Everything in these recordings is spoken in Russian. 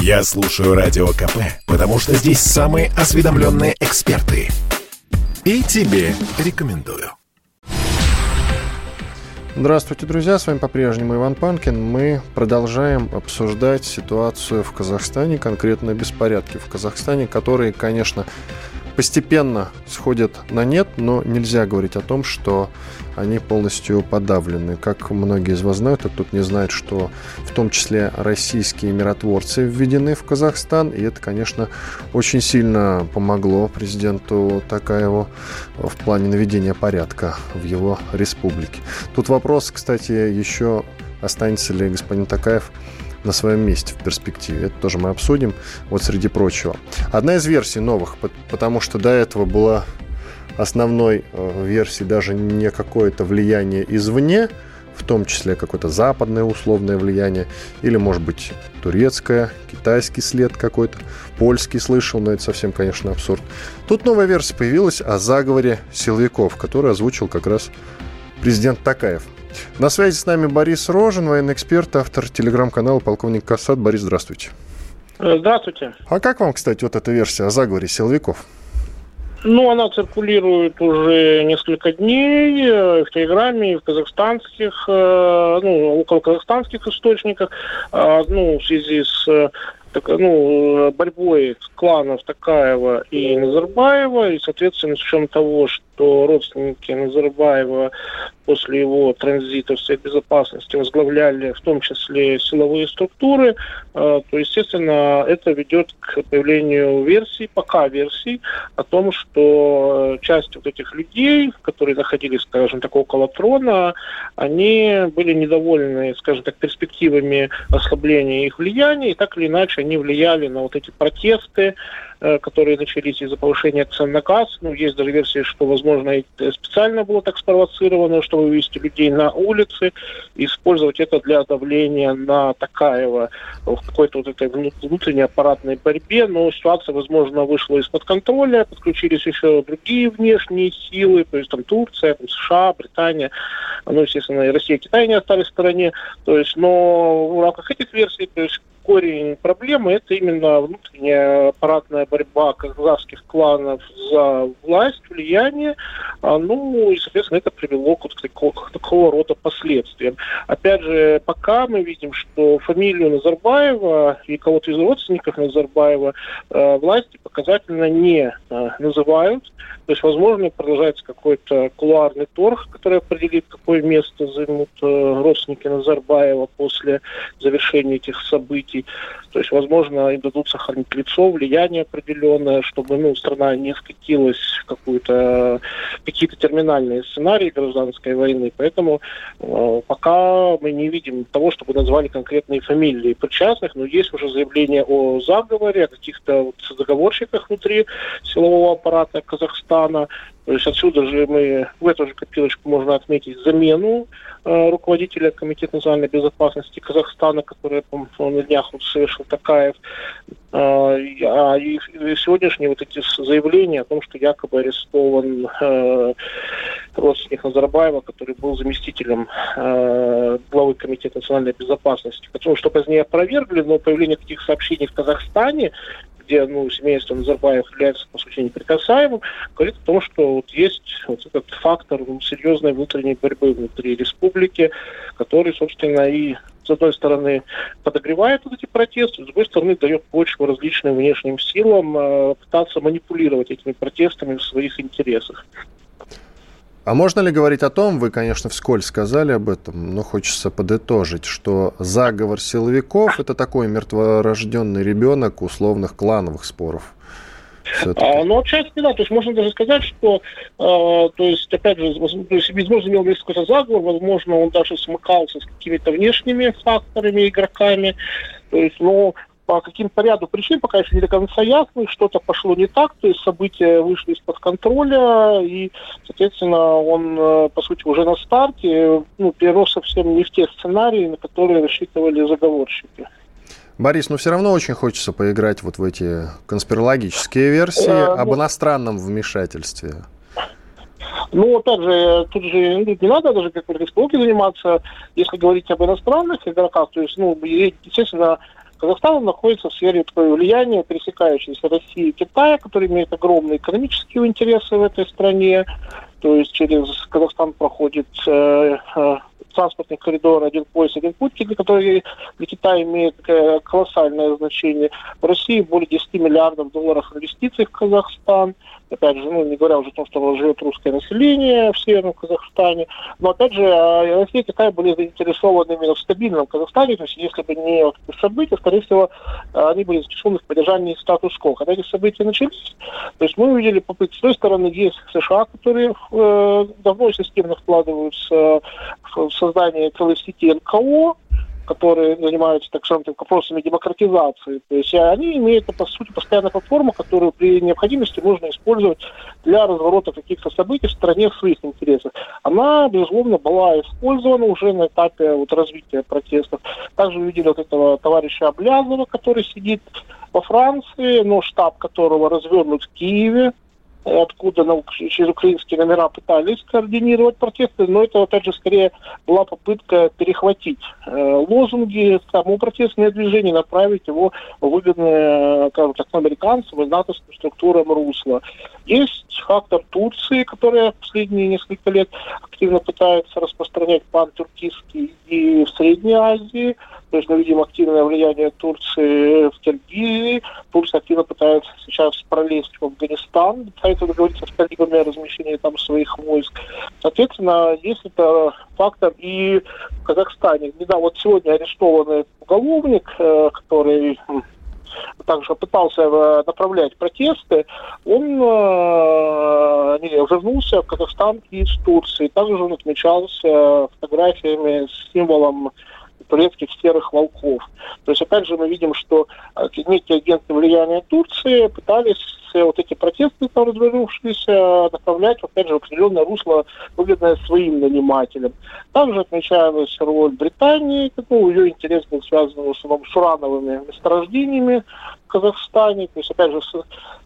Я слушаю Радио КП, потому что здесь самые осведомленные эксперты. И тебе рекомендую. Здравствуйте, друзья! С вами по-прежнему Иван Панкин. Мы продолжаем обсуждать ситуацию в Казахстане, конкретно беспорядки в Казахстане, которые, конечно, постепенно сходят на нет, но нельзя говорить о том, что они полностью подавлены. Как многие из вас знают, а тут не знает, что в том числе российские миротворцы введены в Казахстан, и это, конечно, очень сильно помогло президенту Такаеву в плане наведения порядка в его республике. Тут вопрос, кстати, еще останется ли господин Такаев на своем месте в перспективе. Это тоже мы обсудим, вот среди прочего. Одна из версий новых, потому что до этого была основной э, версии даже не какое-то влияние извне, в том числе какое-то западное условное влияние, или, может быть, турецкое, китайский след какой-то, польский слышал, но это совсем, конечно, абсурд. Тут новая версия появилась о заговоре силовиков, который озвучил как раз президент Такаев – на связи с нами Борис Рожин, военный эксперт, автор телеграм-канала «Полковник Касат». Борис, здравствуйте. Здравствуйте. А как вам, кстати, вот эта версия о заговоре силовиков? Ну, она циркулирует уже несколько дней э, в Телеграме, в казахстанских, э, ну, около казахстанских источниках, а, ну, в связи с так, ну, борьбой кланов Такаева и Назарбаева, и, соответственно, с учетом того, что родственники Назарбаева после его транзита в Совет Безопасности возглавляли в том числе силовые структуры, э, то, естественно, это ведет к появлению версий, пока версий, о том, что часть вот этих людей, которые находились, скажем так, около трона, они были недовольны, скажем так, перспективами ослабления их влияния, и так или иначе они влияли на вот эти протесты, Э, которые начались из-за повышения цен на газ. Ну, есть даже версия, что, возможно, это специально было так спровоцировано, чтобы вывести людей на улицы, использовать это для давления на Такаева в какой-то вот этой внутренней аппаратной борьбе. Но ситуация, возможно, вышла из-под контроля, подключились еще другие внешние силы, то есть там Турция, там, США, Британия, ну, естественно, и Россия, и Китай не остались в стороне. То есть, но в рамках этих версий, то есть корень проблемы это именно внутренняя аппаратная борьба казахских кланов за власть, влияние, а, ну и, соответственно, это привело к, такого, к такого рода последствиям. Опять же, пока мы видим, что фамилию Назарбаева и кого-то из родственников Назарбаева э, власти показательно не э, называют, то есть, возможно, продолжается какой-то кулуарный торг, который определит, какое место займут э, родственники Назарбаева после завершения этих событий. То есть, возможно, им дадут сохранить лицо, влияние определенное, чтобы ну, страна не скатилась в какую-то, какие-то терминальные сценарии гражданской войны. Поэтому э, пока мы не видим того, чтобы назвали конкретные фамилии причастных, но есть уже заявление о заговоре, о каких-то вот договорщиках внутри силового аппарата Казахстана. То есть отсюда же мы в эту же копилочку можно отметить замену э, руководителя Комитета национальной безопасности Казахстана, который, по на днях вот совершил Такаев. Э, а и, и сегодняшние вот эти заявления о том, что якобы арестован э, родственник Назарбаева, который был заместителем э, главы Комитета национальной безопасности, потому что позднее опровергли, но появление таких сообщений в Казахстане где ну, семейство Назарбаев является, по сути, неприкасаемым, говорит о том, что вот есть вот этот фактор ну, серьезной внутренней борьбы внутри республики, который, собственно, и с одной стороны, подогревает вот эти протесты, с другой стороны, дает почву различным внешним силам э, пытаться манипулировать этими протестами в своих интересах. А можно ли говорить о том, вы, конечно, вскользь сказали об этом, но хочется подытожить, что заговор силовиков – это такой мертворожденный ребенок условных клановых споров? А, ну, отчасти да. То есть можно даже сказать, что, э, то есть, опять же, то есть, возможно, имел место какой-то заговор, возможно, он даже смыкался с какими-то внешними факторами, игроками. То есть, но по каким-то ряду причин, пока еще не до конца ясно, что-то пошло не так, то есть события вышли из-под контроля, и, соответственно, он, э, по сути, уже на старте ну, перерос совсем не в те сценарии, на которые рассчитывали заговорщики. Борис, но все равно очень хочется поиграть вот в эти конспирологические версии э, об ну, иностранном вмешательстве. Ну, опять же, тут же не надо даже как-то заниматься, если говорить об иностранных игроках, то есть, ну, естественно, Казахстан находится в сфере влияния, пересекающейся России и Китая, которые имеют огромные экономические интересы в этой стране. То есть через Казахстан проходит э, э, транспортный коридор, один пояс, один путь, который для Китая имеет колоссальное значение. В России более 10 миллиардов долларов инвестиций в Казахстан – опять же, ну, не говоря уже о том, что живет русское население в Северном Казахстане, но, опять же, а, Россия и Китай были заинтересованы именно в стабильном Казахстане, то есть если бы не вот события, скорее всего, они были заинтересованы в поддержании статус-кво. Когда эти события начались, то есть мы увидели попытки, с той стороны, есть США, которые э, давно системно вкладываются в создание целой сети НКО, которые занимаются, так скажем, вопросами демократизации. То есть они имеют, по сути, постоянную платформу, которую при необходимости можно использовать для разворота каких-то событий в стране в своих интересах. Она, безусловно, была использована уже на этапе вот, развития протестов. Также увидели вот этого товарища Облязова, который сидит во Франции, но штаб которого развернут в Киеве откуда ну, через украинские номера пытались координировать протесты, но это, опять же, скорее была попытка перехватить э, лозунги, само протестное движение, направить его в выгодное, скажем так, американцам и натовским структурам русла. Есть фактор Турции, которая последние несколько лет активно пытается распространять пан-тюркистский и в Средней Азии. То есть мы видим активное влияние Турции в Киргизии. Турция активно пытается сейчас пролезть в Афганистан, пытается договориться с талибами о размещении там своих войск. Соответственно, есть это фактор и в Казахстане. Недавно, вот сегодня арестованный уголовник, э, который также пытался э, направлять протесты, он э, не, вернулся в Казахстан из Турции. Также он отмечался фотографиями с символом турецких серых волков. То есть, опять же, мы видим, что э, некие агенты влияния Турции пытались вот эти протесты, там развернувшиеся, направлять, опять же, в определенное русло, выгодное своим нанимателям. Также отмечалась роль Британии, ну, ее интерес был связан с урановыми месторождениями в Казахстане, то есть, опять же,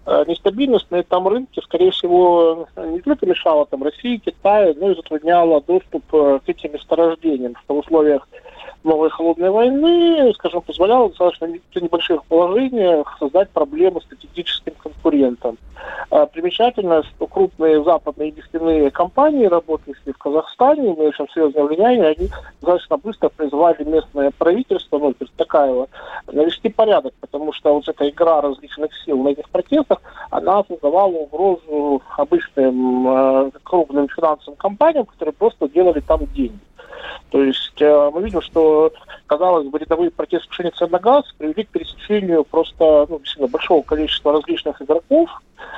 э, нестабильность на этом рынке, скорее всего, не только мешала там России, Китаю, но и затрудняла доступ э, к этим месторождениям, что в условиях новой холодной войны, скажем, позволяло достаточно небольших положениях создать проблемы стратегическим конкурентам. А, примечательно, что крупные западные нефтяные компании, работающие в Казахстане, имеющие серьезное влияние, они достаточно быстро призвали местное правительство, ну, Такаева, навести порядок, потому что вот эта игра различных сил на этих протестах, она создавала угрозу обычным э, крупным финансовым компаниям, которые просто делали там деньги. То есть э, мы видим, что, казалось бы, рядовые протесты пшеницы на газ привели к пересечению просто ну, действительно большого количества различных игроков,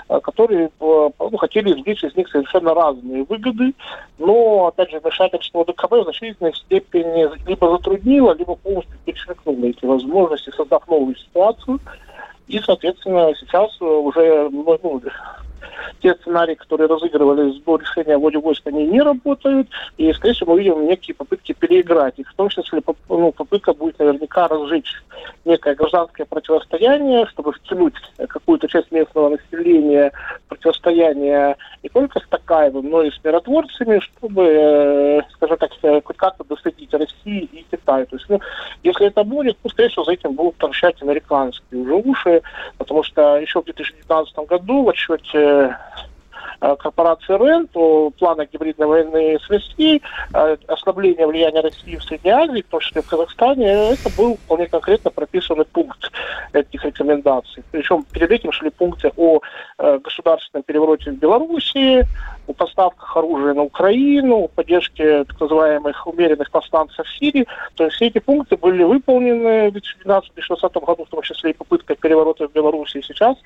э, которые э, ну, хотели извлечь из них совершенно разные выгоды, но, опять же, вмешательство ДКБ в значительной степени либо затруднило, либо полностью перечеркнуло эти возможности, создав новую ситуацию. И, соответственно, сейчас уже ну, те сценарии, которые разыгрывались до решения вводе войск, они не работают, и, скорее всего, мы видим некие попытки переиграть их, в том числе ну, попытка будет наверняка разжечь некое гражданское противостояние, чтобы втянуть какую-то часть местного населения противостояние не только с Такаевым, но и с миротворцами, чтобы, э, скажем так, э, хоть как-то досадить России и Китаю. То есть, ну, если это будет, то, скорее всего, за этим будут торчать американские уже уши, потому что еще в 2019 году в отчете Э, корпорации РЕН по плану гибридной войны с Россией, э, ослабление влияния России в Средней Азии, в том числе в Казахстане, это был вполне конкретно прописанный пункт этих рекомендаций. Причем перед этим шли пункты о государственном перевороте в Белоруссии, о поставках оружия на Украину, о поддержке так называемых умеренных повстанцев в Сирии. То есть все эти пункты были выполнены в 2012-2016 году, в том числе и попытка переворота в Беларуси. Сейчас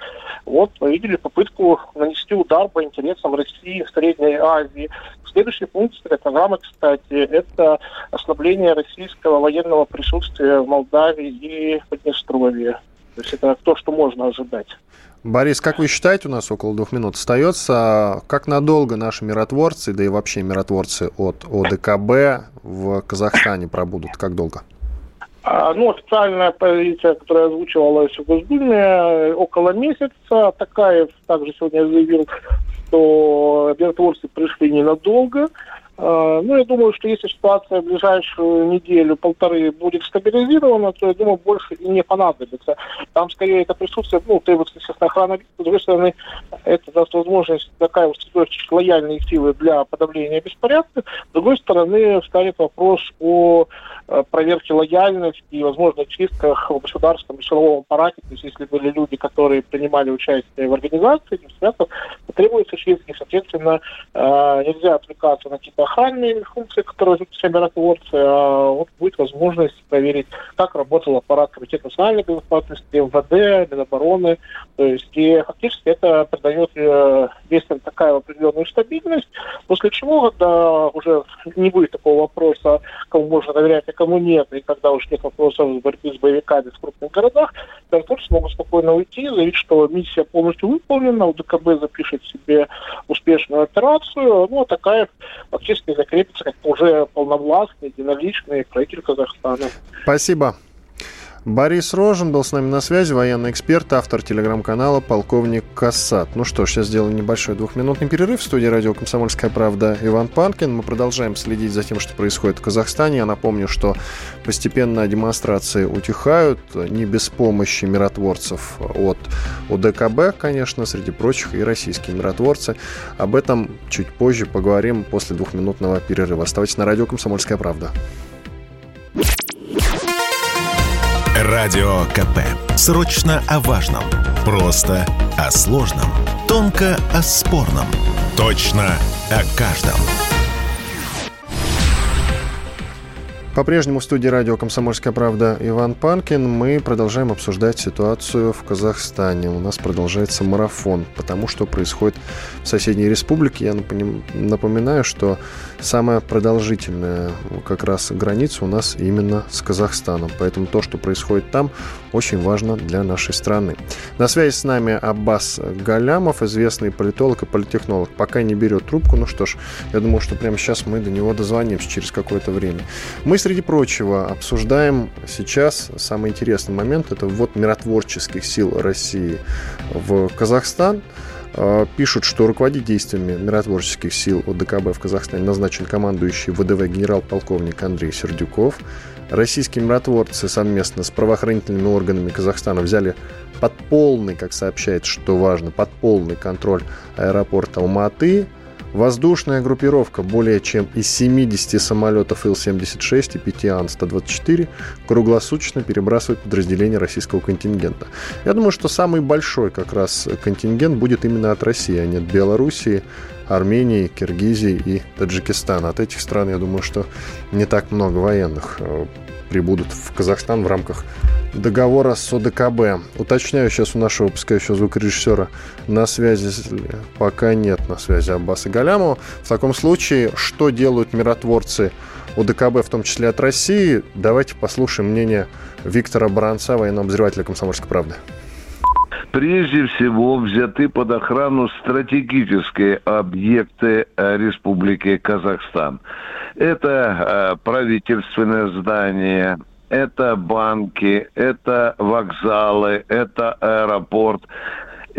вот мы видели попытку нанести удар по интересам России в Средней Азии. Следующий пункт этой программы, кстати, это ослабление российского военного присутствия в Молдавии и Поднестровье. То есть это то, что можно ожидать. Борис, как вы считаете, у нас около двух минут остается, как надолго наши миротворцы, да и вообще миротворцы от ОДКБ в Казахстане пробудут? Как долго? А, ну, официальная позиция, которая озвучивалась в Госдуме, около месяца. Такаев также сегодня заявил, что миротворцы пришли ненадолго. Э, ну, я думаю, что если ситуация в ближайшую неделю-полторы будет стабилизирована, то, я думаю, больше и не понадобится. Там, скорее, это присутствие, ну, требуется, естественно, охрана. С другой стороны, это даст возможность такая вот лояльные силы для подавления беспорядка. С другой стороны, станет вопрос о э, проверке лояльности и, возможно, чистках в государственном и силовом аппарате. То есть, если были люди, которые принимали участие в организации этих связок, требуется чистки. Соответственно, э, нельзя отвлекаться на какие-то охранные функции, которые ведут себя миротворцы, а вот будет возможность проверить, как работал аппарат Комитета национальной безопасности, МВД, Минобороны. То есть, и фактически это придает э, действиям такая определенную стабильность, после чего, когда уже не будет такого вопроса, кому можно доверять, а кому нет, и когда уже нет вопросов борьбы с боевиками в крупных городах, миротворцы могут спокойно уйти, заявить, что миссия полностью выполнена, УДКБ запишет себе успешную операцию, ну, а такая фактически фактически закрепится как уже полновластный, единоличный правитель Казахстана. Спасибо. Борис Рожин был с нами на связи, военный эксперт, автор телеграм-канала «Полковник Кассат». Ну что ж, сейчас сделаем небольшой двухминутный перерыв. В студии радио «Комсомольская правда» Иван Панкин. Мы продолжаем следить за тем, что происходит в Казахстане. Я напомню, что постепенно демонстрации утихают, не без помощи миротворцев от ОДКБ, конечно, среди прочих, и российские миротворцы. Об этом чуть позже поговорим после двухминутного перерыва. Оставайтесь на радио «Комсомольская правда». Радио КП. Срочно о важном. Просто о сложном. Тонко о спорном. Точно о каждом. По-прежнему в студии радио «Комсомольская правда» Иван Панкин. Мы продолжаем обсуждать ситуацию в Казахстане. У нас продолжается марафон, потому что происходит в соседней республике. Я напоминаю, что самая продолжительная как раз граница у нас именно с Казахстаном. Поэтому то, что происходит там, очень важно для нашей страны. На связи с нами Аббас Галямов, известный политолог и политехнолог. Пока не берет трубку, ну что ж, я думаю, что прямо сейчас мы до него дозвонимся через какое-то время. Мы с среди прочего, обсуждаем сейчас самый интересный момент. Это ввод миротворческих сил России в Казахстан. А, пишут, что руководить действиями миротворческих сил ОДКБ в Казахстане назначен командующий ВДВ генерал-полковник Андрей Сердюков. Российские миротворцы совместно с правоохранительными органами Казахстана взяли под полный, как сообщает, что важно, под полный контроль аэропорта Алматы, Воздушная группировка более чем из 70 самолетов Ил-76 и 5 Ан-124 круглосуточно перебрасывает подразделения российского контингента. Я думаю, что самый большой как раз контингент будет именно от России, а не от Белоруссии, Армении, Киргизии и Таджикистана. От этих стран, я думаю, что не так много военных э, прибудут в Казахстан в рамках договора с ОДКБ. Уточняю сейчас у нашего выпускающего звукорежиссера на связи, пока нет на связи Аббаса Галямова. В таком случае, что делают миротворцы ОДКБ, в том числе от России, давайте послушаем мнение Виктора Баранца, военного обозревателя «Комсомольской правды». Прежде всего взяты под охрану стратегические объекты э, Республики Казахстан. Это э, правительственное здание, это банки, это вокзалы, это аэропорт.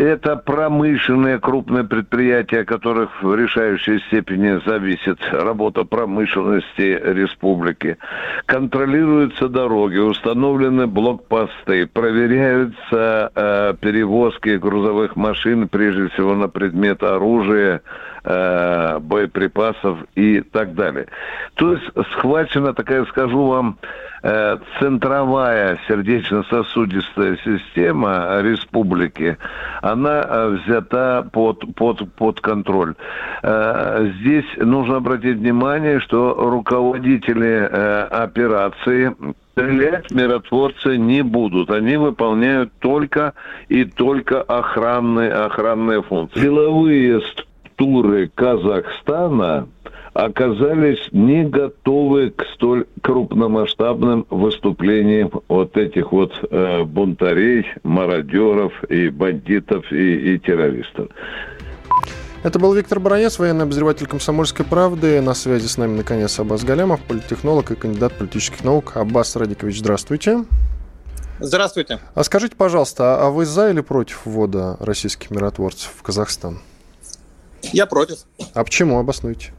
Это промышленные крупные предприятия, которых в решающей степени зависит работа промышленности республики. Контролируются дороги, установлены блокпосты, проверяются э, перевозки грузовых машин, прежде всего на предмет оружия, э, боеприпасов и так далее. То есть схвачена такая, скажу вам, Э, центровая сердечно-сосудистая система республики, она э, взята под, под, под контроль. Э, здесь нужно обратить внимание, что руководители операции стрелять миротворцы не будут. Они выполняют только и только охранные, охранные функции. Силовые структуры Казахстана оказались не готовы к столь крупномасштабным выступлениям вот этих вот э, бунтарей, мародеров и бандитов и, и террористов. Это был Виктор Баранец, военный обозреватель «Комсомольской правды». На связи с нами, наконец, Аббас Галямов, политтехнолог и кандидат политических наук. Аббас Радикович, здравствуйте. Здравствуйте. А скажите, пожалуйста, а вы за или против ввода российских миротворцев в Казахстан? Я против. А почему? Обоснуйте.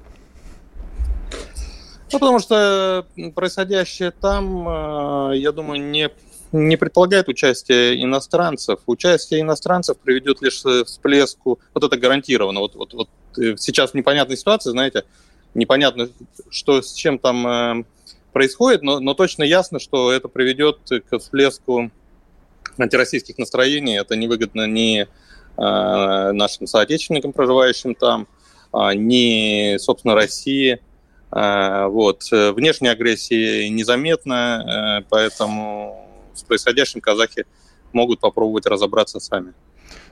Ну, потому что происходящее там, я думаю, не не предполагает участие иностранцев. Участие иностранцев приведет лишь к всплеску, вот это гарантированно. Вот, вот, вот э, сейчас в непонятной ситуации, знаете, непонятно, что с чем там э, происходит, но, но точно ясно, что это приведет к всплеску антироссийских настроений. Это невыгодно ни э, нашим соотечественникам, проживающим там, э, ни, собственно, России. Э, вот. Внешняя агрессия незаметна, э, поэтому с происходящим казахи могут попробовать разобраться сами.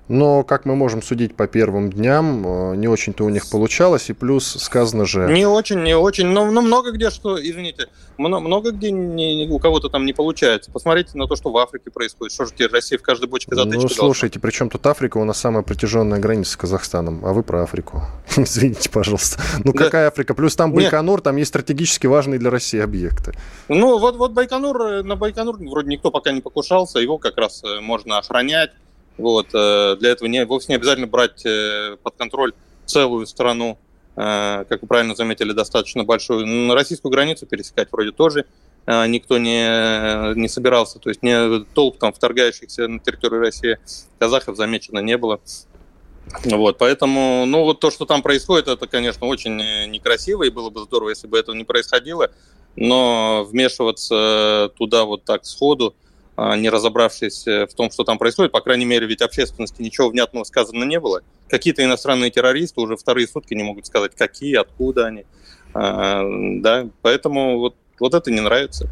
Но, как мы можем судить по первым дням, э, не очень-то у них получалось, и плюс сказано же... Не очень, не очень, но, но много где что, извините, много где не, у кого-то там не получается. Посмотрите на то, что в Африке происходит. Что же теперь Россия в каждой бочке затычки Ну, слушайте, при чем тут Африка? У нас самая протяженная граница с Казахстаном, а вы про Африку. Извините, пожалуйста. Ну, да. какая Африка? Плюс там Байконур, там есть стратегически важные для России объекты. Ну, вот, вот Байконур, э, на Байконур вроде никто пока не покушался, его как раз э, можно охранять вот, э, для этого не, вовсе не обязательно брать э, под контроль целую страну, э, как вы правильно заметили, достаточно большую. На российскую границу пересекать вроде тоже никто не, не собирался. То есть не толп там вторгающихся на территорию России казахов замечено не было. Вот, поэтому, ну, вот то, что там происходит, это, конечно, очень некрасиво, и было бы здорово, если бы этого не происходило, но вмешиваться туда вот так сходу, не разобравшись э, в том, что там происходит. По крайней мере, ведь общественности ничего внятного сказано не было. Какие-то иностранные террористы уже вторые сутки не могут сказать, какие, откуда они. А, да, поэтому вот, вот это не нравится.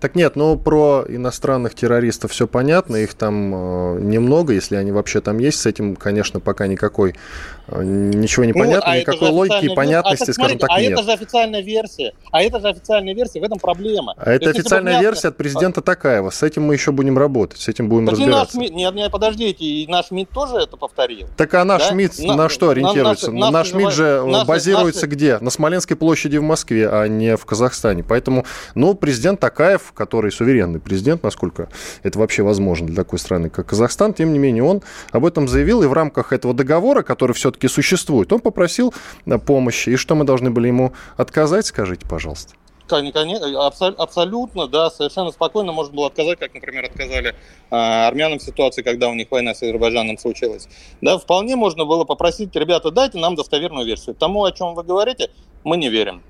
Так нет, ну про иностранных террористов все понятно, их там э, немного, если они вообще там есть, с этим, конечно, пока никакой ничего не ну, понятно, а никакой логики и понятности, а, скажем так, а нет. А это же официальная версия, а это же официальная версия, в этом проблема. А это официальная понятно... версия от президента Такаева, с этим мы еще будем работать, с этим будем так разбираться. И наш нет, нет, подождите, и наш МИД тоже это повторил. Так а наш да? МИД на, на что ориентируется? На, наш, МИД же наши, базируется наши... где? На Смоленской площади в Москве, а не в Казахстане. Поэтому, ну, президент Такаев, который суверен суверенный президент, насколько это вообще возможно для такой страны, как Казахстан. Тем не менее, он об этом заявил, и в рамках этого договора, который все-таки существует, он попросил помощи. И что мы должны были ему отказать, скажите, пожалуйста. Абсолютно, да, совершенно спокойно можно было отказать, как, например, отказали а, армянам в ситуации, когда у них война с Азербайджаном случилась. Да, вполне можно было попросить, ребята, дайте нам достоверную версию. Тому, о чем вы говорите, мы не верим.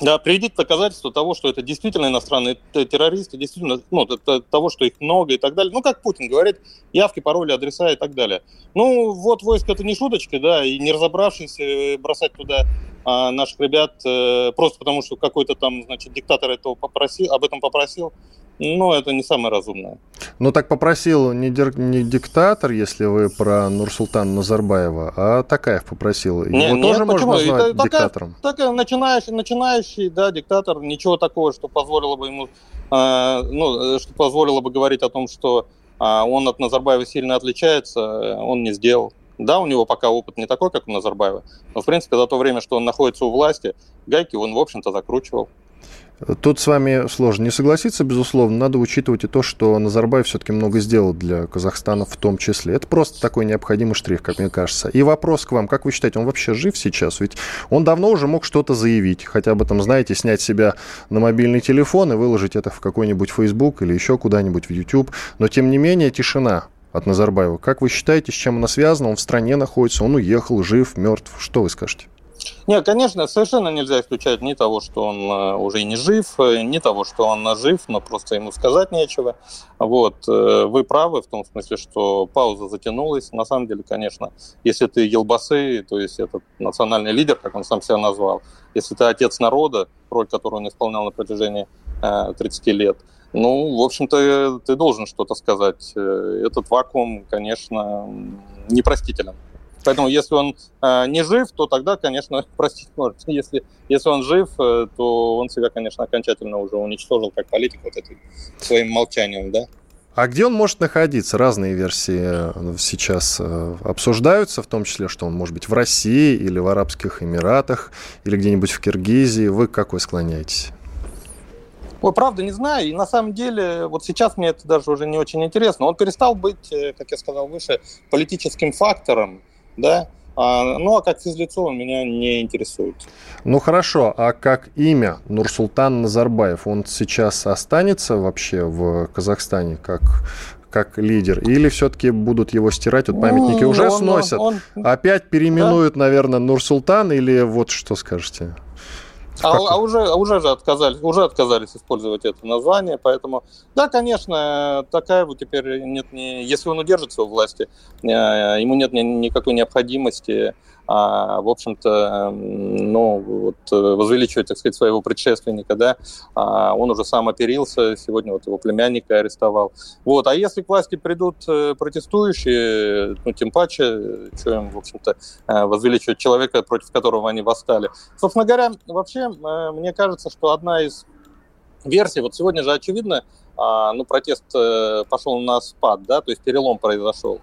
Да, приведите доказательства того, что это действительно иностранные террористы, действительно, ну, того, что их много и так далее. Ну, как Путин говорит, явки, пароли, адреса и так далее. Ну, вот войско это не шуточки, да, и не разобравшись, э, бросать туда а, наших ребят э, просто потому, что какой-то там, значит, диктатор этого попросил, об этом попросил, ну, это не самое разумное. Ну, так попросил не, дир, не диктатор, если вы про Нурсултана Назарбаева, а Такаев попросил. Его не, тоже нет, можно почему? назвать это, диктатором? Так, так начинающий, начинающий, да, диктатор, ничего такого, что позволило бы ему, э, ну, что позволило бы говорить о том, что э, он от Назарбаева сильно отличается, он не сделал. Да, у него пока опыт не такой, как у Назарбаева, но, в принципе, за то время, что он находится у власти, гайки он, в общем-то, закручивал. Тут с вами сложно не согласиться, безусловно. Надо учитывать и то, что Назарбаев все-таки много сделал для Казахстана в том числе. Это просто такой необходимый штрих, как мне кажется. И вопрос к вам. Как вы считаете, он вообще жив сейчас? Ведь он давно уже мог что-то заявить. Хотя бы там, знаете, снять себя на мобильный телефон и выложить это в какой-нибудь Facebook или еще куда-нибудь в YouTube. Но, тем не менее, тишина от Назарбаева. Как вы считаете, с чем она связана? Он в стране находится, он уехал, жив, мертв. Что вы скажете? Нет, конечно, совершенно нельзя исключать ни того, что он э, уже не жив, э, ни того, что он жив, но просто ему сказать нечего. Вот. Э, вы правы в том смысле, что пауза затянулась. На самом деле, конечно, если ты елбасы, то есть этот национальный лидер, как он сам себя назвал, если ты отец народа, роль которую он исполнял на протяжении 30 лет, ну, в общем-то, ты должен что-то сказать. Этот вакуум, конечно, непростителен. Поэтому если он э, не жив, то тогда, конечно, простить можно. Если, если он жив, э, то он себя, конечно, окончательно уже уничтожил как политик вот этим своим молчанием, да. А где он может находиться? Разные версии э, сейчас э, обсуждаются, в том числе, что он может быть в России или в Арабских Эмиратах, или где-нибудь в Киргизии. Вы к какой склоняетесь? Ой, правда, не знаю. И на самом деле, вот сейчас мне это даже уже не очень интересно. Он перестал быть, э, как я сказал выше, политическим фактором да, А, ну, а как физлицо он меня не интересует. Ну, хорошо. А как имя Нурсултан Назарбаев, он сейчас останется вообще в Казахстане как как лидер? Или все-таки будут его стирать? Вот памятники ну, уже он, сносят. Он, он... Опять переименуют, да? наверное, Нурсултан или вот что скажете? А, а уже, а уже же отказались, уже отказались использовать это название, поэтому, да, конечно, такая вот теперь нет, не, если он удержится у власти, э, ему нет никакой необходимости а, в общем-то, ну, вот, э, возвеличивать, так сказать, своего предшественника, да, а, он уже сам оперился, сегодня вот его племянника арестовал. Вот, а если к власти придут э, протестующие, ну, тем паче, что им, в общем-то, э, возвеличивать человека, против которого они восстали. Собственно говоря, вообще, мне кажется, что одна из версий, вот сегодня же очевидно, а, ну, протест пошел на спад, да, то есть перелом произошел.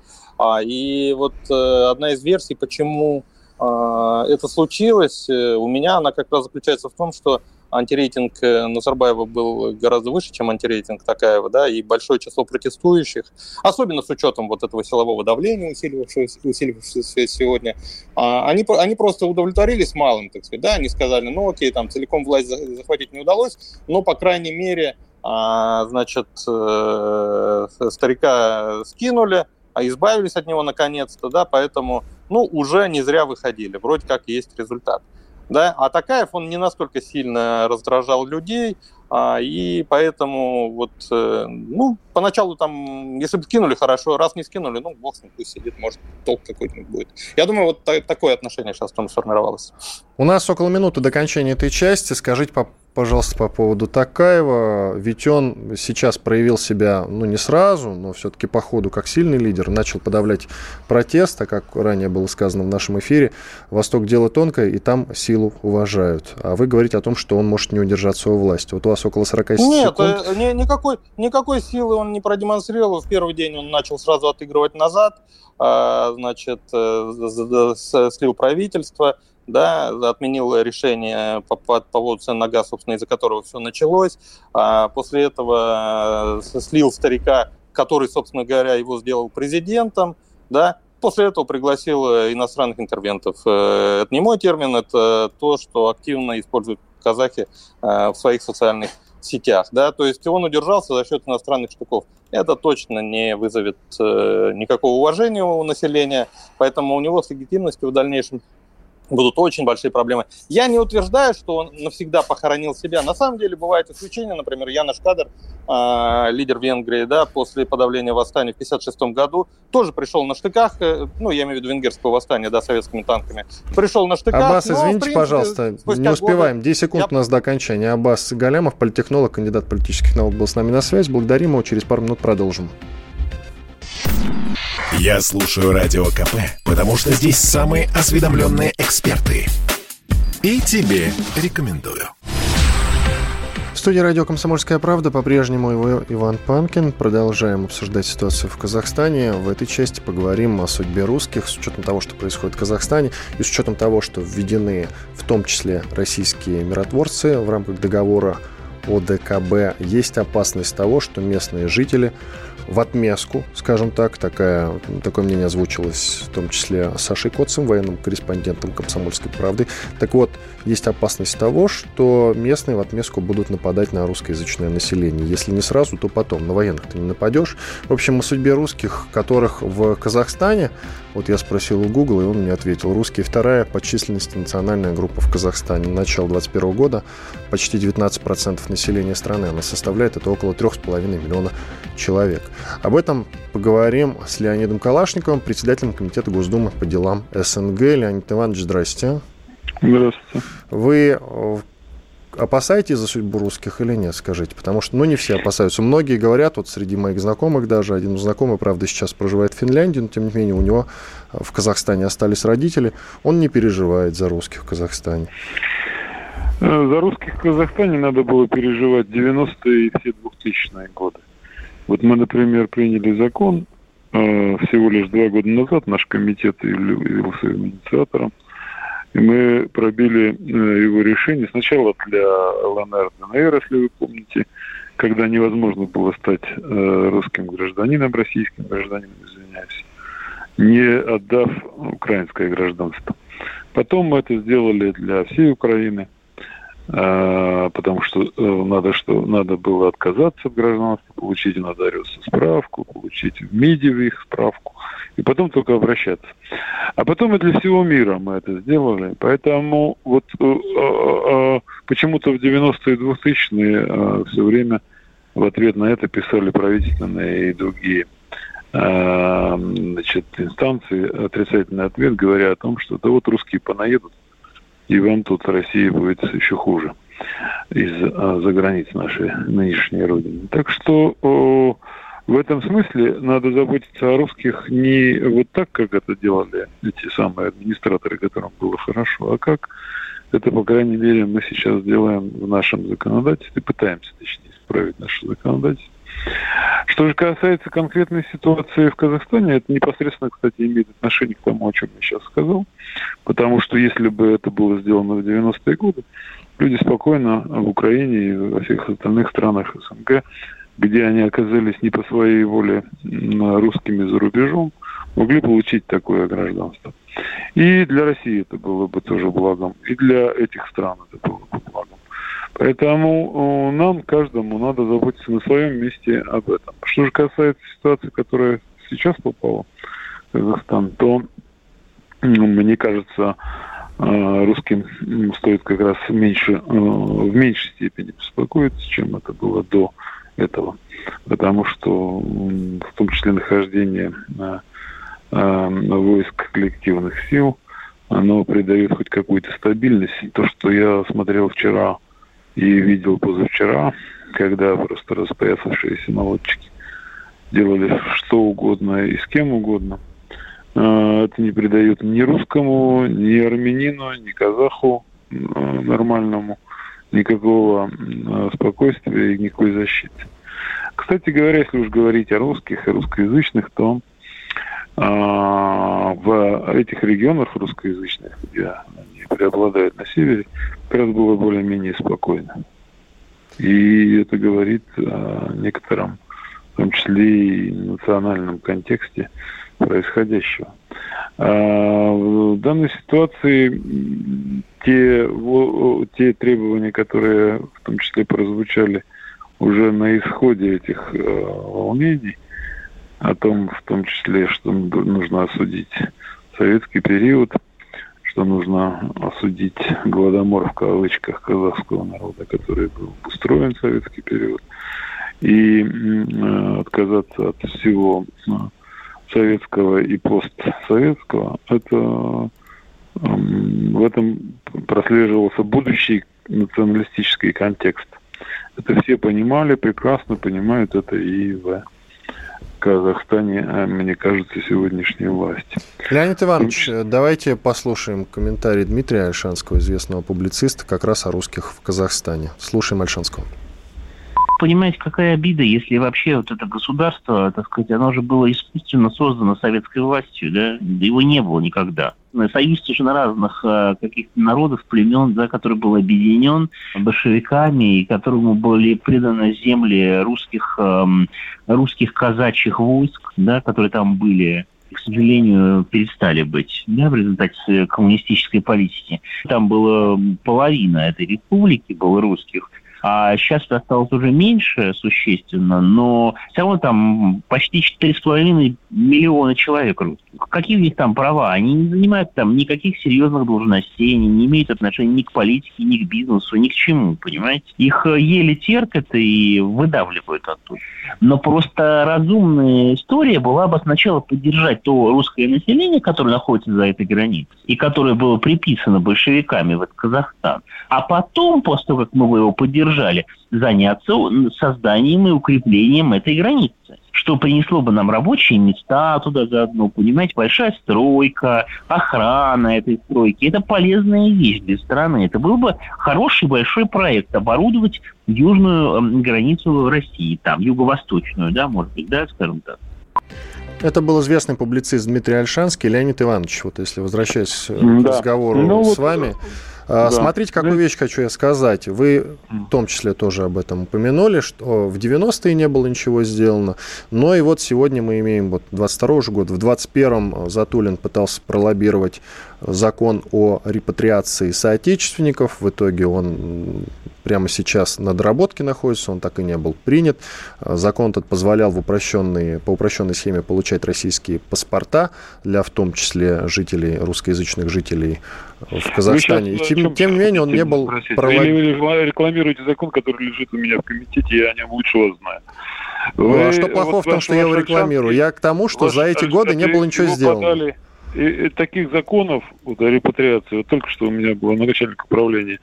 И вот одна из версий, почему а, это случилось, э, у меня она как раз заключается в том, что антирейтинг э, Назарбаева был гораздо выше, чем антирейтинг Такаева, да, и большое число протестующих, особенно с учетом вот этого силового давления, усиливавшегося, усиливавшегося сегодня, а, они, они просто удовлетворились малым, так сказать, да, они сказали, ну окей, там целиком власть захватить не удалось, но, по крайней мере, а, значит, э, старика скинули, а избавились от него наконец-то, да, поэтому ну, уже не зря выходили, вроде как есть результат. Да? А Такаев, он не настолько сильно раздражал людей, а, и поэтому вот, э, ну, поначалу там, если бы скинули, хорошо, раз не скинули, ну, бог с ним, пусть сидит, может, толк какой-нибудь будет. Я думаю, вот такое отношение сейчас там сформировалось. У нас около минуты до окончания этой части. Скажите, по пожалуйста, по поводу Такаева. Ведь он сейчас проявил себя, ну, не сразу, но все-таки по ходу как сильный лидер. Начал подавлять протест, а как ранее было сказано в нашем эфире, Восток дело тонкое, и там силу уважают. А вы говорите о том, что он может не удержаться у власти. Вот у вас около 40 Нет, секунд. Нет, э, никакой, никакой силы он не продемонстрировал. В первый день он начал сразу отыгрывать назад, а, значит, э, слил правительство, да, отменил решение по, по поводу цен на газ, собственно, из-за которого все началось. А после этого э, слил старика, который, собственно говоря, его сделал президентом, да, После этого пригласил э, иностранных интервентов. Э, это не мой термин, это то, что активно используют казахи в своих социальных сетях. Да? То есть он удержался за счет иностранных штуков. Это точно не вызовет никакого уважения у населения, поэтому у него с легитимностью в дальнейшем будут очень большие проблемы. Я не утверждаю, что он навсегда похоронил себя. На самом деле бывают исключения. Например, Янош Кадр, э, лидер Венгрии, да, после подавления восстания в 1956 году, тоже пришел на штыках, э, ну, я имею в виду венгерского восстания, да, советскими танками. Пришел на штыках. Аббас, но, извините, принципе, пожалуйста, не успеваем. 10 секунд я... у нас до окончания. Аббас Галямов, политтехнолог, кандидат политических наук, был с нами на связи. Благодарим его. Через пару минут продолжим. Я слушаю Радио КП, потому что здесь самые осведомленные эксперты. И тебе рекомендую. В студии радио «Комсомольская правда» по-прежнему его Иван Панкин. Продолжаем обсуждать ситуацию в Казахстане. В этой части поговорим о судьбе русских с учетом того, что происходит в Казахстане и с учетом того, что введены в том числе российские миротворцы в рамках договора ОДКБ. Есть опасность того, что местные жители в отместку, скажем так, такая, такое мнение озвучилось в том числе Сашей Коцем, военным корреспондентом «Комсомольской правды». Так вот, есть опасность того, что местные в отместку будут нападать на русскоязычное население. Если не сразу, то потом. На военных ты не нападешь. В общем, о судьбе русских, которых в Казахстане, вот я спросил у Google, и он мне ответил, русские вторая по численности национальная группа в Казахстане. На начало 2021 года почти 19% населения страны. Она составляет это около 3,5 миллиона человек. Об этом поговорим с Леонидом Калашниковым, председателем Комитета Госдумы по делам СНГ. Леонид Иванович, здрасте. Здравствуйте. Вы э, опасаетесь за судьбу русских или нет, скажите? Потому что, ну, не все опасаются. Многие говорят, вот среди моих знакомых даже, один знакомый, правда, сейчас проживает в Финляндии, но, тем не менее, у него в Казахстане остались родители, он не переживает за русских в Казахстане. Э, за русских в Казахстане надо было переживать 90-е и все 2000-е годы. Вот мы, например, приняли закон э, всего лишь два года назад, наш комитет явился инициатором, и мы пробили э, его решение сначала для ЛНР, ДНР, если вы помните, когда невозможно было стать э, русским гражданином, российским гражданином, извиняюсь. не отдав украинское гражданство. Потом мы это сделали для всей Украины, потому что э, надо, что надо было отказаться от гражданства, получить в нотариуса справку, получить в МИДе их справку, и потом только обращаться. А потом и для всего мира мы это сделали. Поэтому вот э, э, почему-то в 90-е и 2000-е все время в ответ на это писали правительственные и другие Э, значит, инстанции отрицательный ответ, говоря о том, что да вот русские понаедут, и вам тут Россия будет еще хуже из-за границ нашей нынешней Родины. Так что о, в этом смысле надо заботиться о русских не вот так, как это делали эти самые администраторы, которым было хорошо, а как это, по крайней мере, мы сейчас делаем в нашем законодательстве, пытаемся, точнее, исправить наше законодательство. Что же касается конкретной ситуации в Казахстане, это непосредственно, кстати, имеет отношение к тому, о чем я сейчас сказал. Потому что если бы это было сделано в 90-е годы, люди спокойно в Украине и во всех остальных странах СНГ, где они оказались не по своей воле русскими за рубежом, могли получить такое гражданство. И для России это было бы тоже благом, и для этих стран это было бы благом. Поэтому э, нам, каждому, надо заботиться на своем месте об этом. Что же касается ситуации, которая сейчас попала в Казахстан, то, мне кажется, э, русским стоит как раз меньше, э, в меньшей степени беспокоиться, чем это было до этого. Потому что в том числе нахождение войск коллективных сил, оно придает хоть какую-то стабильность. То, что я смотрел вчера и видел позавчера, когда просто распоясавшиеся молодчики делали что угодно и с кем угодно. А, это не придает ни русскому, ни армянину, ни казаху а, нормальному никакого а, спокойствия и никакой защиты. Кстати говоря, если уж говорить о русских и русскоязычных, то в этих регионах русскоязычных, где преобладают на севере, как раз было более-менее спокойно. И это говорит о некотором, в том числе и национальном контексте происходящего. А в данной ситуации те, те требования, которые в том числе прозвучали уже на исходе этих э, волнений, о том, в том числе, что нужно осудить советский период – что нужно осудить голодомор в кавычках казахского народа, который был устроен в советский период, и э, отказаться от всего э, советского и постсоветского, это в этом прослеживался будущий националистический контекст. Это все понимали, прекрасно понимают это и в Казахстане, а, мне кажется, сегодняшней власти. Леонид Иванович, давайте послушаем комментарий Дмитрия Альшанского, известного публициста, как раз о русских в Казахстане. Слушаем Альшанского понимаете, какая обида, если вообще вот это государство, так сказать, оно же было искусственно создано советской властью, да, его не было никогда. Союз совершенно разных э, каких-то народов, племен, да, который был объединен большевиками и которому были приданы земли русских, эм, русских казачьих войск, да, которые там были к сожалению, перестали быть да, в результате коммунистической политики. Там была половина этой республики, было русских, а сейчас осталось уже меньше существенно, но все равно там почти 4,5 миллиона человек русских. Какие у них там права? Они не занимают там никаких серьезных должностей, они не имеют отношения ни к политике, ни к бизнесу, ни к чему, понимаете? Их э, еле терпят и выдавливают оттуда. Но просто разумная история была бы сначала поддержать то русское население, которое находится за этой границей, и которое было приписано большевиками в этот Казахстан. А потом, после того, как мы его поддержали, продолжали заняться созданием и укреплением этой границы что принесло бы нам рабочие места туда заодно, понимаете, большая стройка, охрана этой стройки. Это полезная вещь для страны. Это был бы хороший большой проект оборудовать южную эм, границу России, там, юго-восточную, да, может быть, да, скажем так. Это был известный публицист Дмитрий Альшанский. Леонид Иванович, вот если возвращаясь да. к разговору ну, с вот... вами, Да. Смотрите, какую да. вещь хочу я сказать. Вы в том числе тоже об этом упомянули, что в 90-е не было ничего сделано. Но и вот сегодня мы имеем вот 22 же год, в 21-м Затулин пытался пролоббировать закон о репатриации соотечественников. В итоге он прямо сейчас на доработке находится, он так и не был принят. Закон этот позволял в упрощенной, по упрощенной схеме получать российские паспорта для в том числе жителей, русскоязычных жителей в Казахстане. И тем, тем не менее он не был пролоббирован. Вы рекламируете закон, который лежит у меня в комитете, я о нем лучше вас знаю. Вы, ну, а что плохого вот в том, что я его рекламирую? Я к тому, что за эти годы не было ничего сделано. Подали, и, и таких законов вот, о репатриации, вот только что у меня было начальник управления,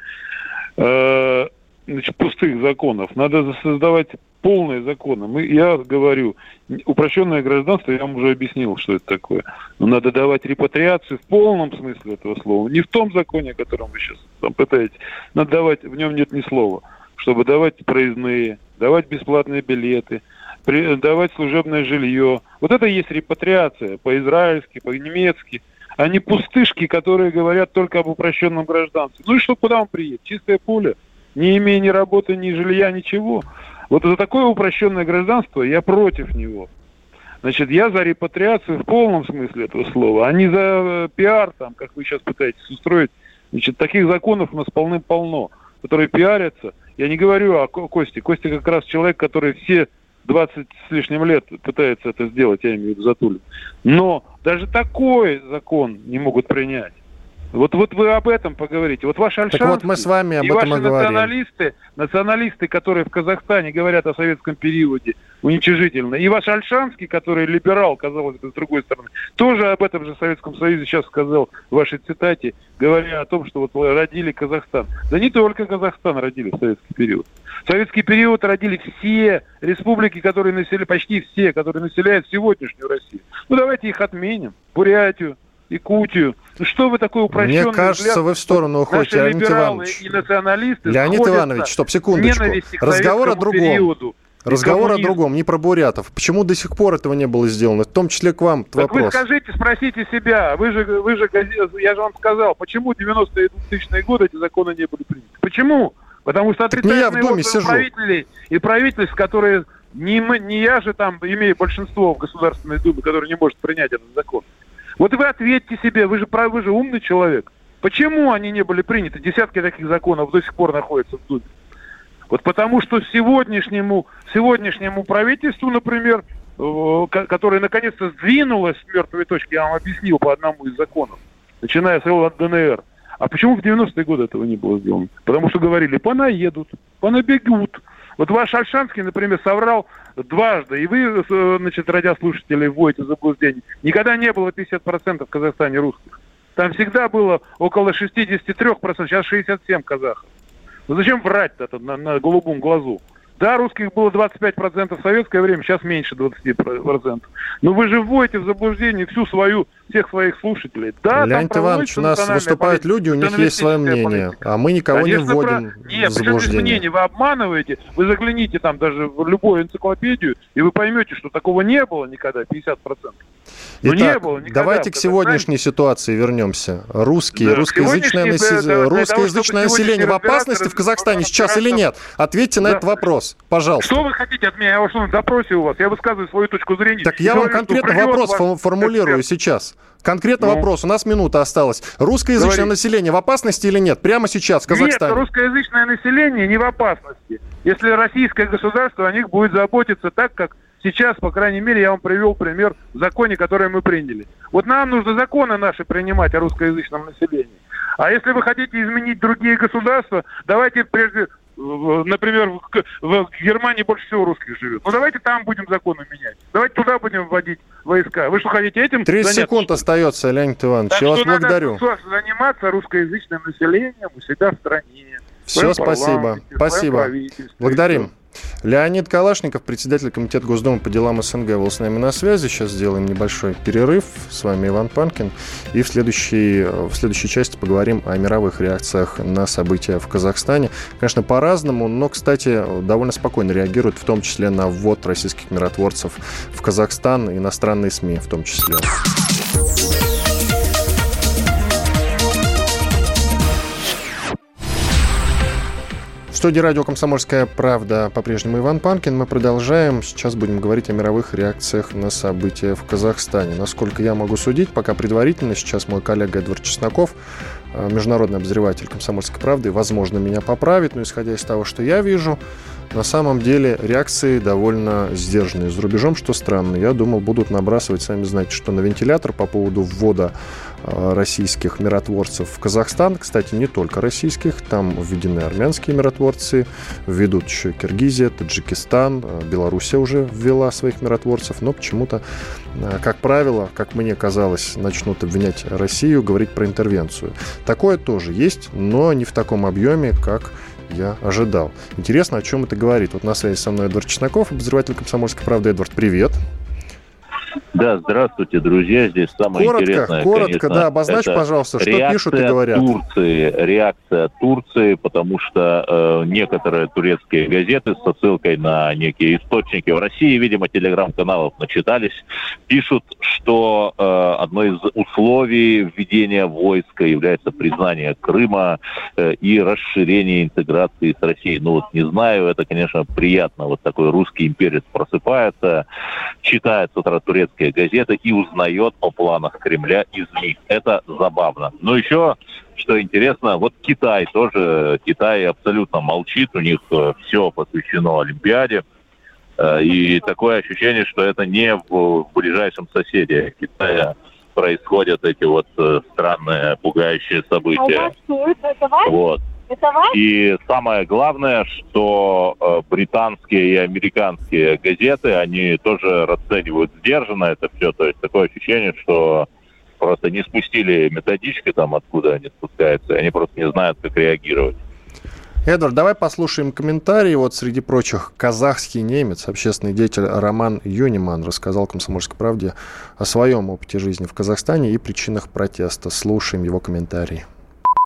э, значит, пустых законов. Надо создавать полные законы. Мы, я говорю, упрощенное гражданство, я вам уже объяснил, что это такое. Но надо давать репатриацию в полном смысле этого слова. Не в том законе, о котором вы сейчас там пытаетесь. Надо давать, в нем нет ни слова. Чтобы давать проездные, давать бесплатные билеты, при, давать служебное жилье. Вот это и есть репатриация по-израильски, по-немецки. А не пустышки, которые говорят только об упрощенном гражданстве. Ну и что, куда он приедет? Чистое поле не имея ни работы, ни жилья, ничего. Вот за такое упрощенное гражданство я против него. Значит, я за репатриацию в полном смысле этого слова, а не за э, пиар, там, как вы сейчас пытаетесь устроить. Значит, таких законов у нас полным-полно, которые пиарятся. Я не говорю о Косте. Костя как раз человек, который все 20 с лишним лет пытается это сделать, я имею в виду Затулин. Но даже такой закон не могут принять. Вот, вот вы об этом поговорите. Вот ваши альшанские вот мы с вами об и этом ваши националисты, националисты, которые в Казахстане говорят о советском периоде уничижительно, и ваш Альшанский, который либерал, казалось бы, с другой стороны, тоже об этом же Советском Союзе сейчас сказал в вашей цитате, говоря о том, что вот родили Казахстан. Да не только Казахстан родили в советский период. В советский период родили все республики, которые населяют, почти все, которые населяют сегодняшнюю Россию. Ну давайте их отменим. Бурятию, Якутию. Ну что вы такой упрощенный Мне кажется, взгляд? вы в сторону уходите, Леонид Иванович. и националисты Леонид Иванович, стоп, секундочку. Разговор о другом. Периоду. Разговор о другом, не про бурятов. Почему до сих пор этого не было сделано? В том числе к вам так вопрос. Вы скажите, спросите себя. Вы же, вы же, я же вам сказал, почему 90-е и 2000-е годы эти законы не были приняты? Почему? Потому что отрицательные отзывы правителей и правительств, которые не, мы, не я же там имею большинство в Государственной Думе, который не может принять этот закон. Вот вы ответьте себе, вы же, вы же умный человек. Почему они не были приняты? Десятки таких законов до сих пор находятся в Думе. Вот потому что сегодняшнему, сегодняшнему правительству, например, э, которое наконец-то сдвинулось с мертвой точки, я вам объяснил по одному из законов, начиная с от. А почему в 90-е годы этого не было сделано? Потому что говорили, понаедут, понабегут, вот ваш Альшанский, например, соврал дважды, и вы, э, значит, радиослушатели, вводите заблуждение. Никогда не было 50% в Казахстане русских. Там всегда было около 63%, сейчас 67 казахов. Ну зачем врать-то на, на голубом глазу? Да, русских было 25% в советское время, сейчас меньше 20%. Но вы же вводите в заблуждение всю свою, всех своих слушателей. Да, Леонид Иванович, у нас выступают люди, у них есть свое мнение, политика. а мы никого Конечно, не вводим про... Нет, в заблуждение. мнение, вы обманываете, вы загляните там даже в любую энциклопедию, и вы поймете, что такого не было никогда, 50%. Ну, Итак, не было никогда, давайте к сегодняшней ситуации вернемся. Русские, да, русскоязычное, наси... да, русскоязычное того, население в опасности в Казахстане сейчас или нет? Ответьте на этот вопрос, пожалуйста. Что вы хотите от меня? Я вас на допросе у вас. Я высказываю свою точку зрения. Так я вам конкретно вопрос формулирую сейчас. Конкретно ну. вопрос. У нас минута осталась. Русскоязычное Говори. население в опасности или нет? Прямо сейчас в Казахстане. Нет, русскоязычное население не в опасности. Если российское государство о них будет заботиться так, как сейчас, по крайней мере, я вам привел пример в законе, который мы приняли. Вот нам нужно законы наши принимать о русскоязычном населении. А если вы хотите изменить другие государства, давайте прежде например, в, в Германии больше всего русских живет. Ну давайте там будем законы менять. Давайте туда будем вводить войска. Вы что хотите этим 30 заняться? секунд остается, Леонид Иванович. Так Я вас благодарю. Надо заниматься русскоязычным населением у себя в стране. Все, спасибо. Спасибо. Благодарим. Леонид Калашников, председатель Комитета Госдумы по делам СНГ, был с нами на связи. Сейчас сделаем небольшой перерыв. С вами Иван Панкин. И в следующей, в следующей части поговорим о мировых реакциях на события в Казахстане. Конечно, по-разному, но, кстати, довольно спокойно реагируют, в том числе на ввод российских миротворцев в Казахстан, иностранные СМИ в том числе. Студии радио «Комсомольская правда» по-прежнему Иван Панкин. Мы продолжаем. Сейчас будем говорить о мировых реакциях на события в Казахстане. Насколько я могу судить, пока предварительно, сейчас мой коллега Эдвард Чесноков, э, международный обозреватель «Комсомольской правды», возможно, меня поправит, но исходя из того, что я вижу, на самом деле реакции довольно сдержанные. За рубежом, что странно, я думал, будут набрасывать, сами знаете, что на вентилятор по поводу ввода российских миротворцев в Казахстан. Кстати, не только российских, там введены армянские миротворцы, введут еще Киргизия, Таджикистан, э, Белоруссия уже ввела своих миротворцев, но почему-то, э, как правило, как мне казалось, начнут обвинять Россию, говорить про интервенцию. Такое тоже есть, но не в таком объеме, как я ожидал. Интересно, о чем это говорит. Вот на связи со мной Эдвард Чесноков, обозреватель «Комсомольской правды». Эдвард, привет. Да, здравствуйте, друзья. Здесь самое коротко, интересное, Коротко, конечно, да, обозначь, пожалуйста, что пишут и говорят. Турции, реакция Турции, потому что э, некоторые турецкие газеты с ссылкой на некие источники в России, видимо, телеграм-каналов начитались, пишут, что э, одно из условий введения войска является признание Крыма э, и расширение интеграции с Россией. Ну вот не знаю, это, конечно, приятно. Вот такой русский имперец просыпается, читает с утра турецкие газеты и узнает о планах Кремля из них. Это забавно. Но еще, что интересно, вот Китай тоже, Китай абсолютно молчит, у них э, все посвящено Олимпиаде. Э, и такое ощущение, что это не в ближайшем соседе Китая происходят эти вот э, странные, пугающие события. А вот. И самое главное, что э, британские и американские газеты, они тоже расценивают сдержанно это все. То есть такое ощущение, что просто не спустили методички там, откуда они спускаются, и они просто не знают, как реагировать. Эдвард, давай послушаем комментарии. Вот среди прочих казахский немец, общественный деятель Роман Юниман рассказал «Комсомольской правде» о своем опыте жизни в Казахстане и причинах протеста. Слушаем его комментарии.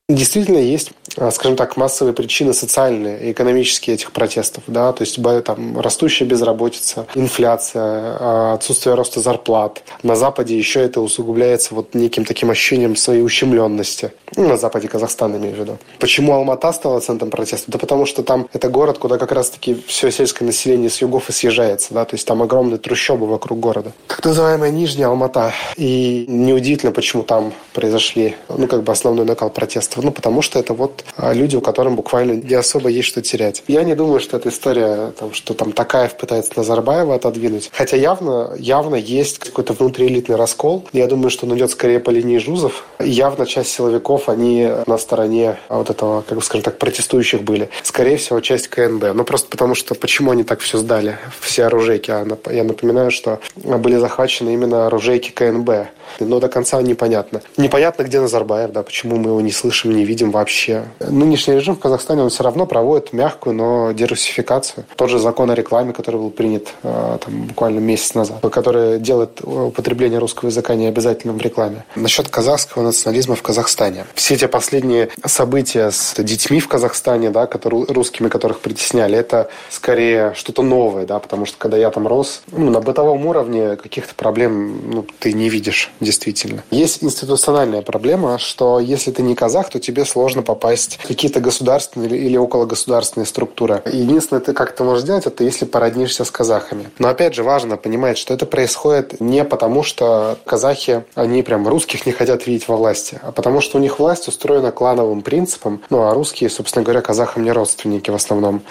Действительно есть, а, скажем так, массовые причины социальные и экономические этих протестов. Да? То есть там, растущая безработица, инфляция, а, отсутствие роста зарплат. На Западе еще это усугубляется вот неким таким ощущением своей ущемленности. Ну, на Западе Казахстана, имею в виду. Почему Алмата стала центром протеста? Да потому что там это город, куда как раз-таки все сельское население с югов и съезжается. Да? То есть там огромные трущобы вокруг города. Так называемая Нижняя Алмата. И неудивительно, почему там произошли, ну, как бы основной накал протеста ну, потому что это вот а, люди, у которых буквально не особо есть что терять. Я не думаю, что эта история, там, что там Такаев пытается Назарбаева отодвинуть. Хотя явно, явно есть какой-то внутриэлитный раскол. Я думаю, что он идет скорее по линии Жузов. И явно часть силовиков, они на стороне вот этого, как бы скажем так, протестующих были. Скорее всего, часть КНД. Ну, просто потому что почему они так все сдали, все оружейки. А я напоминаю, что были захвачены именно оружейки КНБ. Но до конца непонятно. Непонятно, где Назарбаев, да, почему мы его не слышим, не видим вообще. Нынешний режим в Казахстане, он все равно проводит мягкую, но дерусификацию. Тот же закон о рекламе, который был принят э, там, буквально месяц назад, который делает употребление русского языка необязательным в рекламе. Насчет казахского национализма в Казахстане. Все эти последние события с детьми в Казахстане, да, которые, русскими, которых притесняли, это скорее что-то новое, да, потому что когда я там рос, ну, на бытовом уровне каких-то проблем ну, ты не видишь действительно. Есть институциональная проблема, что если ты не казах, то тебе сложно попасть в какие-то государственные или окологосударственные структуры. Единственное, ты как это можешь сделать, это если породнишься с казахами. Но опять же важно понимать, что это происходит не потому, что казахи, они прям русских не хотят видеть во власти, а потому что у них власть устроена клановым принципом, ну а русские, собственно говоря, казахам не родственники в основном.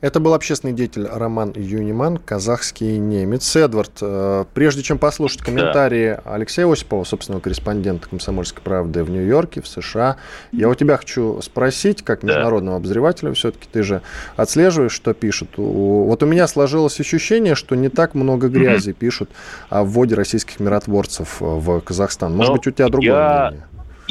Это был общественный деятель Роман Юниман, казахский немец. Эдвард, э, прежде чем послушать комментарии да. Алексея Осипова, собственного корреспондента «Комсомольской правды» в Нью-Йорке, в США, я у тебя хочу спросить, как международного да. обозревателя, все-таки ты же отслеживаешь, что пишут. Вот у меня сложилось ощущение, что не так много грязи пишут о вводе российских миротворцев в Казахстан. Может ну, быть, у тебя другое я... мнение?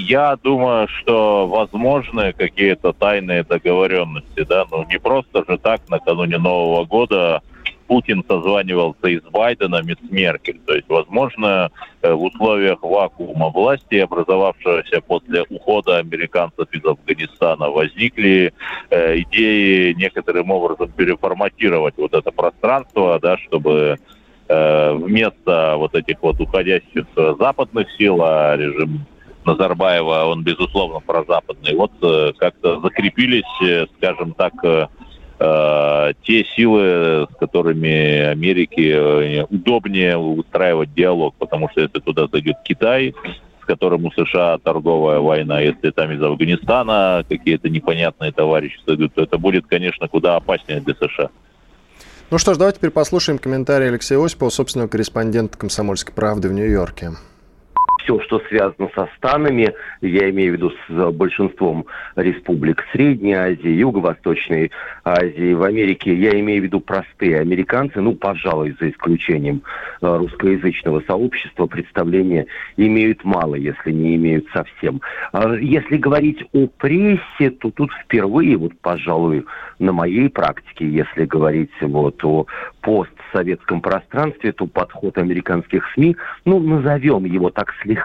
Я думаю, что возможны какие-то тайные договоренности, да, ну не просто же так накануне Нового года Путин созванивался и с Байденом, и с Меркель. То есть, возможно, э, в условиях вакуума власти, образовавшегося после ухода американцев из Афганистана, возникли э, идеи некоторым образом переформатировать вот это пространство, да, чтобы э, вместо вот этих вот уходящих западных сил, а режим Назарбаева, он, безусловно, прозападный. Вот э, как-то закрепились, э, скажем так, э, те силы, с которыми Америке удобнее устраивать диалог, потому что если туда зайдет Китай, с которым у США торговая война, если там из Афганистана какие-то непонятные товарищи зайдут, то это будет, конечно, куда опаснее для США. Ну что ж, давайте теперь послушаем комментарий Алексея Осипова, собственного корреспондента «Комсомольской правды» в Нью-Йорке все, что связано со станами, я имею в виду с большинством республик Средней Азии, Юго-Восточной Азии, в Америке, я имею в виду простые американцы, ну, пожалуй, за исключением э, русскоязычного сообщества, представления имеют мало, если не имеют совсем. А если говорить о прессе, то тут впервые, вот, пожалуй, на моей практике, если говорить вот о постсоветском пространстве, то подход американских СМИ, ну, назовем его так слегка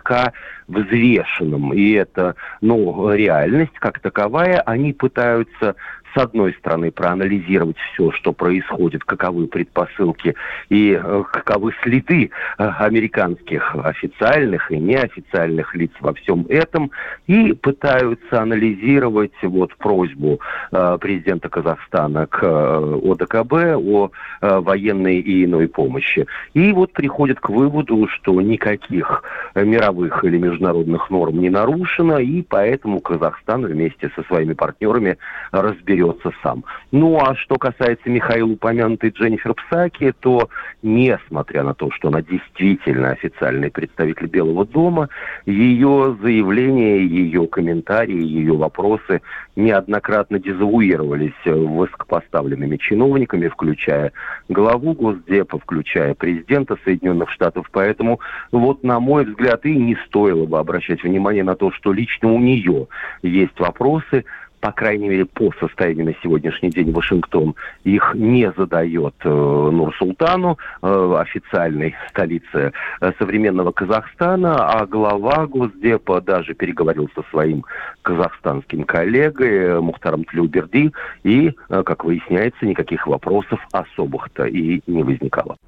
взвешенным. И это, ну, реальность как таковая. Они пытаются с одной стороны, проанализировать все, что происходит, каковы предпосылки и э, каковы следы э, американских официальных и неофициальных лиц во всем этом, и пытаются анализировать вот просьбу э, президента Казахстана к ОДКБ о военной и иной помощи. И вот приходят к выводу, что никаких мировых или международных норм не нарушено, и поэтому Казахстан вместе со своими партнерами разберется разберется сам. Ну а что касается Михаила упомянутой Дженнифер Псаки, то несмотря на то, что она действительно официальный представитель Белого дома, ее заявления, ее комментарии, ее вопросы неоднократно дезавуировались высокопоставленными чиновниками, включая главу Госдепа, включая президента Соединенных Штатов. Поэтому вот, на мой взгляд, и не стоило бы обращать внимание на то, что лично у нее есть вопросы, по крайней мере, по состоянию на сегодняшний день Вашингтон их не задает э, Нур-Султану, э, официальной столице э, современного Казахстана, а глава Госдепа даже переговорил со своим казахстанским коллегой э, Мухтаром Тлюберди, и, э, как выясняется, никаких вопросов особых-то и не возникало.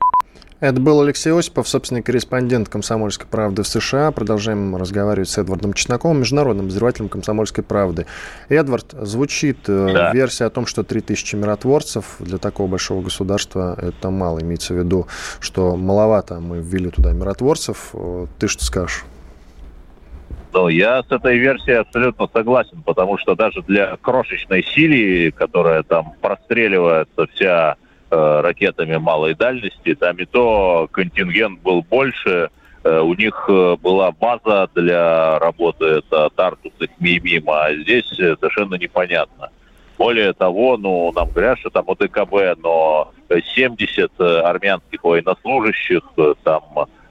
Это был Алексей Осипов, собственный корреспондент «Комсомольской правды» в США. Продолжаем разговаривать с Эдвардом Чесноковым, международным обозревателем «Комсомольской правды». Эдвард, звучит э, да. версия о том, что 3000 миротворцев для такого большого государства – это мало. Имеется в виду, что маловато мы ввели туда миротворцев. Э, ты что скажешь? Ну, я с этой версией абсолютно согласен, потому что даже для крошечной Сирии, которая там простреливается вся ракетами малой дальности. Там и то контингент был больше. Э, у них э, была база для работы, это Тартус и Мимим, а здесь совершенно непонятно. Более того, ну, нам говорят, что там ОДКБ, но 70 армянских военнослужащих, там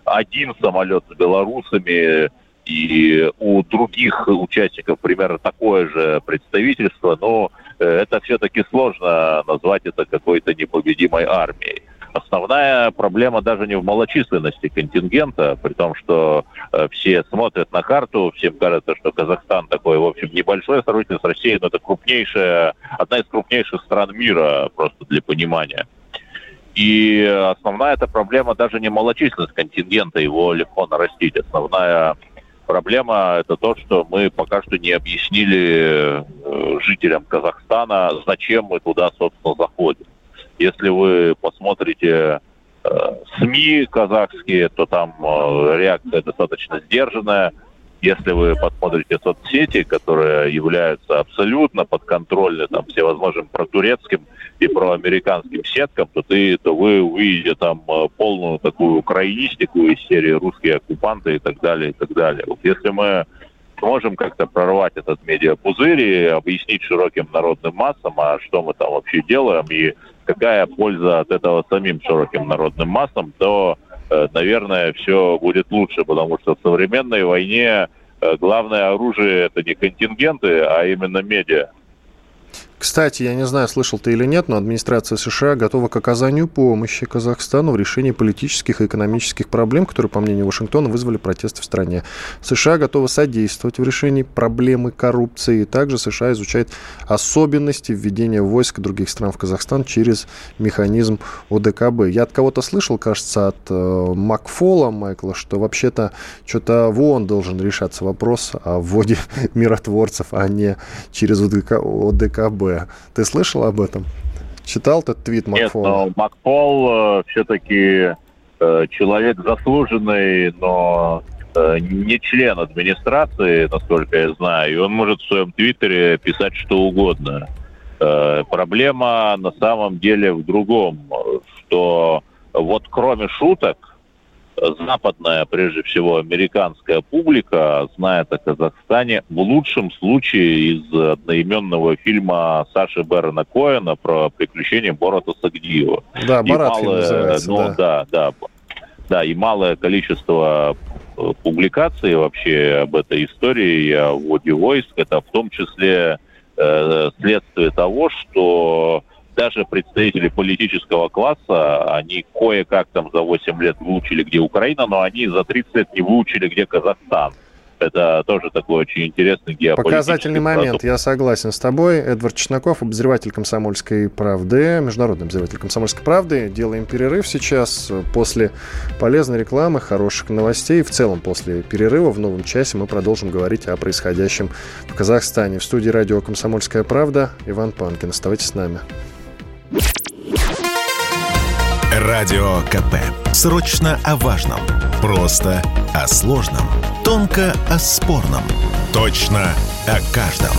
один самолет с белорусами, и у других участников примерно такое же представительство, но Э, это все-таки сложно назвать это какой-то непобедимой армией. Основная проблема даже не в малочисленности контингента, при том, что э, все смотрят на карту, всем кажется, что Казахстан такой, в общем, небольшой сравнительно с Россией, но это крупнейшая, одна из крупнейших стран мира, просто для понимания. И основная эта проблема даже не малочисленность контингента, его легко нарастить. Основная Проблема это то, что мы пока что не объяснили э, жителям Казахстана, зачем мы туда, собственно, заходим. Если вы посмотрите э, СМИ казахские, то там э, реакция достаточно сдержанная. Если вы посмотрите соцсети, которые являются абсолютно подконтрольны там всевозможным протурецким и проамериканским сеткам, то, ты, то вы увидите там э, полную такую украинистику из серии «Русские оккупанты» и так далее, и так далее. Вот если мы сможем как-то прорвать этот медиапузырь и объяснить широким народным массам, а что мы там вообще делаем и какая польза от этого самим широким народным массам, то, наверное, все будет лучше, потому что в современной войне э, главное оружие это не контингенты, а именно медиа. Кстати, я не знаю, слышал ты или нет, но администрация США готова к оказанию помощи Казахстану в решении политических и экономических проблем, которые, по мнению Вашингтона, вызвали протесты в стране. США готова содействовать в решении проблемы коррупции. Также США изучает особенности введения войск других стран в Казахстан через механизм ОДКБ. Я от кого-то слышал, кажется, от э, Макфола Майкла, что вообще-то что-то в ООН должен решаться вопрос о вводе миротворцев, а не через ОДК, ОДКБ. Ты слышал об этом? Читал этот твит Макфола? Нет, но Макфол э, все-таки э, человек заслуженный, но э, не член администрации, насколько я знаю, и он может в своем твиттере писать что угодно. Проблема на самом деле в другом, что вот кроме шуток, западная, прежде всего, американская публика знает о Казахстане в лучшем случае из одноименного фильма Саши Бэрона Коэна про приключения Борота Сагдиева. Да, Барат малое, ну, да. да, да. Да, и малое количество э, публикаций вообще об этой истории о вводе войск, это в том числе э, следствие того, что даже представители политического класса, они кое-как там за 8 лет выучили, где Украина, но они за 30 лет не выучили, где Казахстан. Это тоже такой очень интересный геополитический Показательный момент, продукт. я согласен с тобой. Эдвард Чесноков, обозреватель «Комсомольской правды», международный обозреватель «Комсомольской правды». Делаем перерыв сейчас. После полезной рекламы, хороших новостей, в целом после перерыва в новом часе мы продолжим говорить о происходящем в Казахстане. В студии радио «Комсомольская правда» Иван Панкин. Оставайтесь с нами. Радио КП. Срочно о важном. Просто о сложном. Тонко о спорном. Точно о каждом.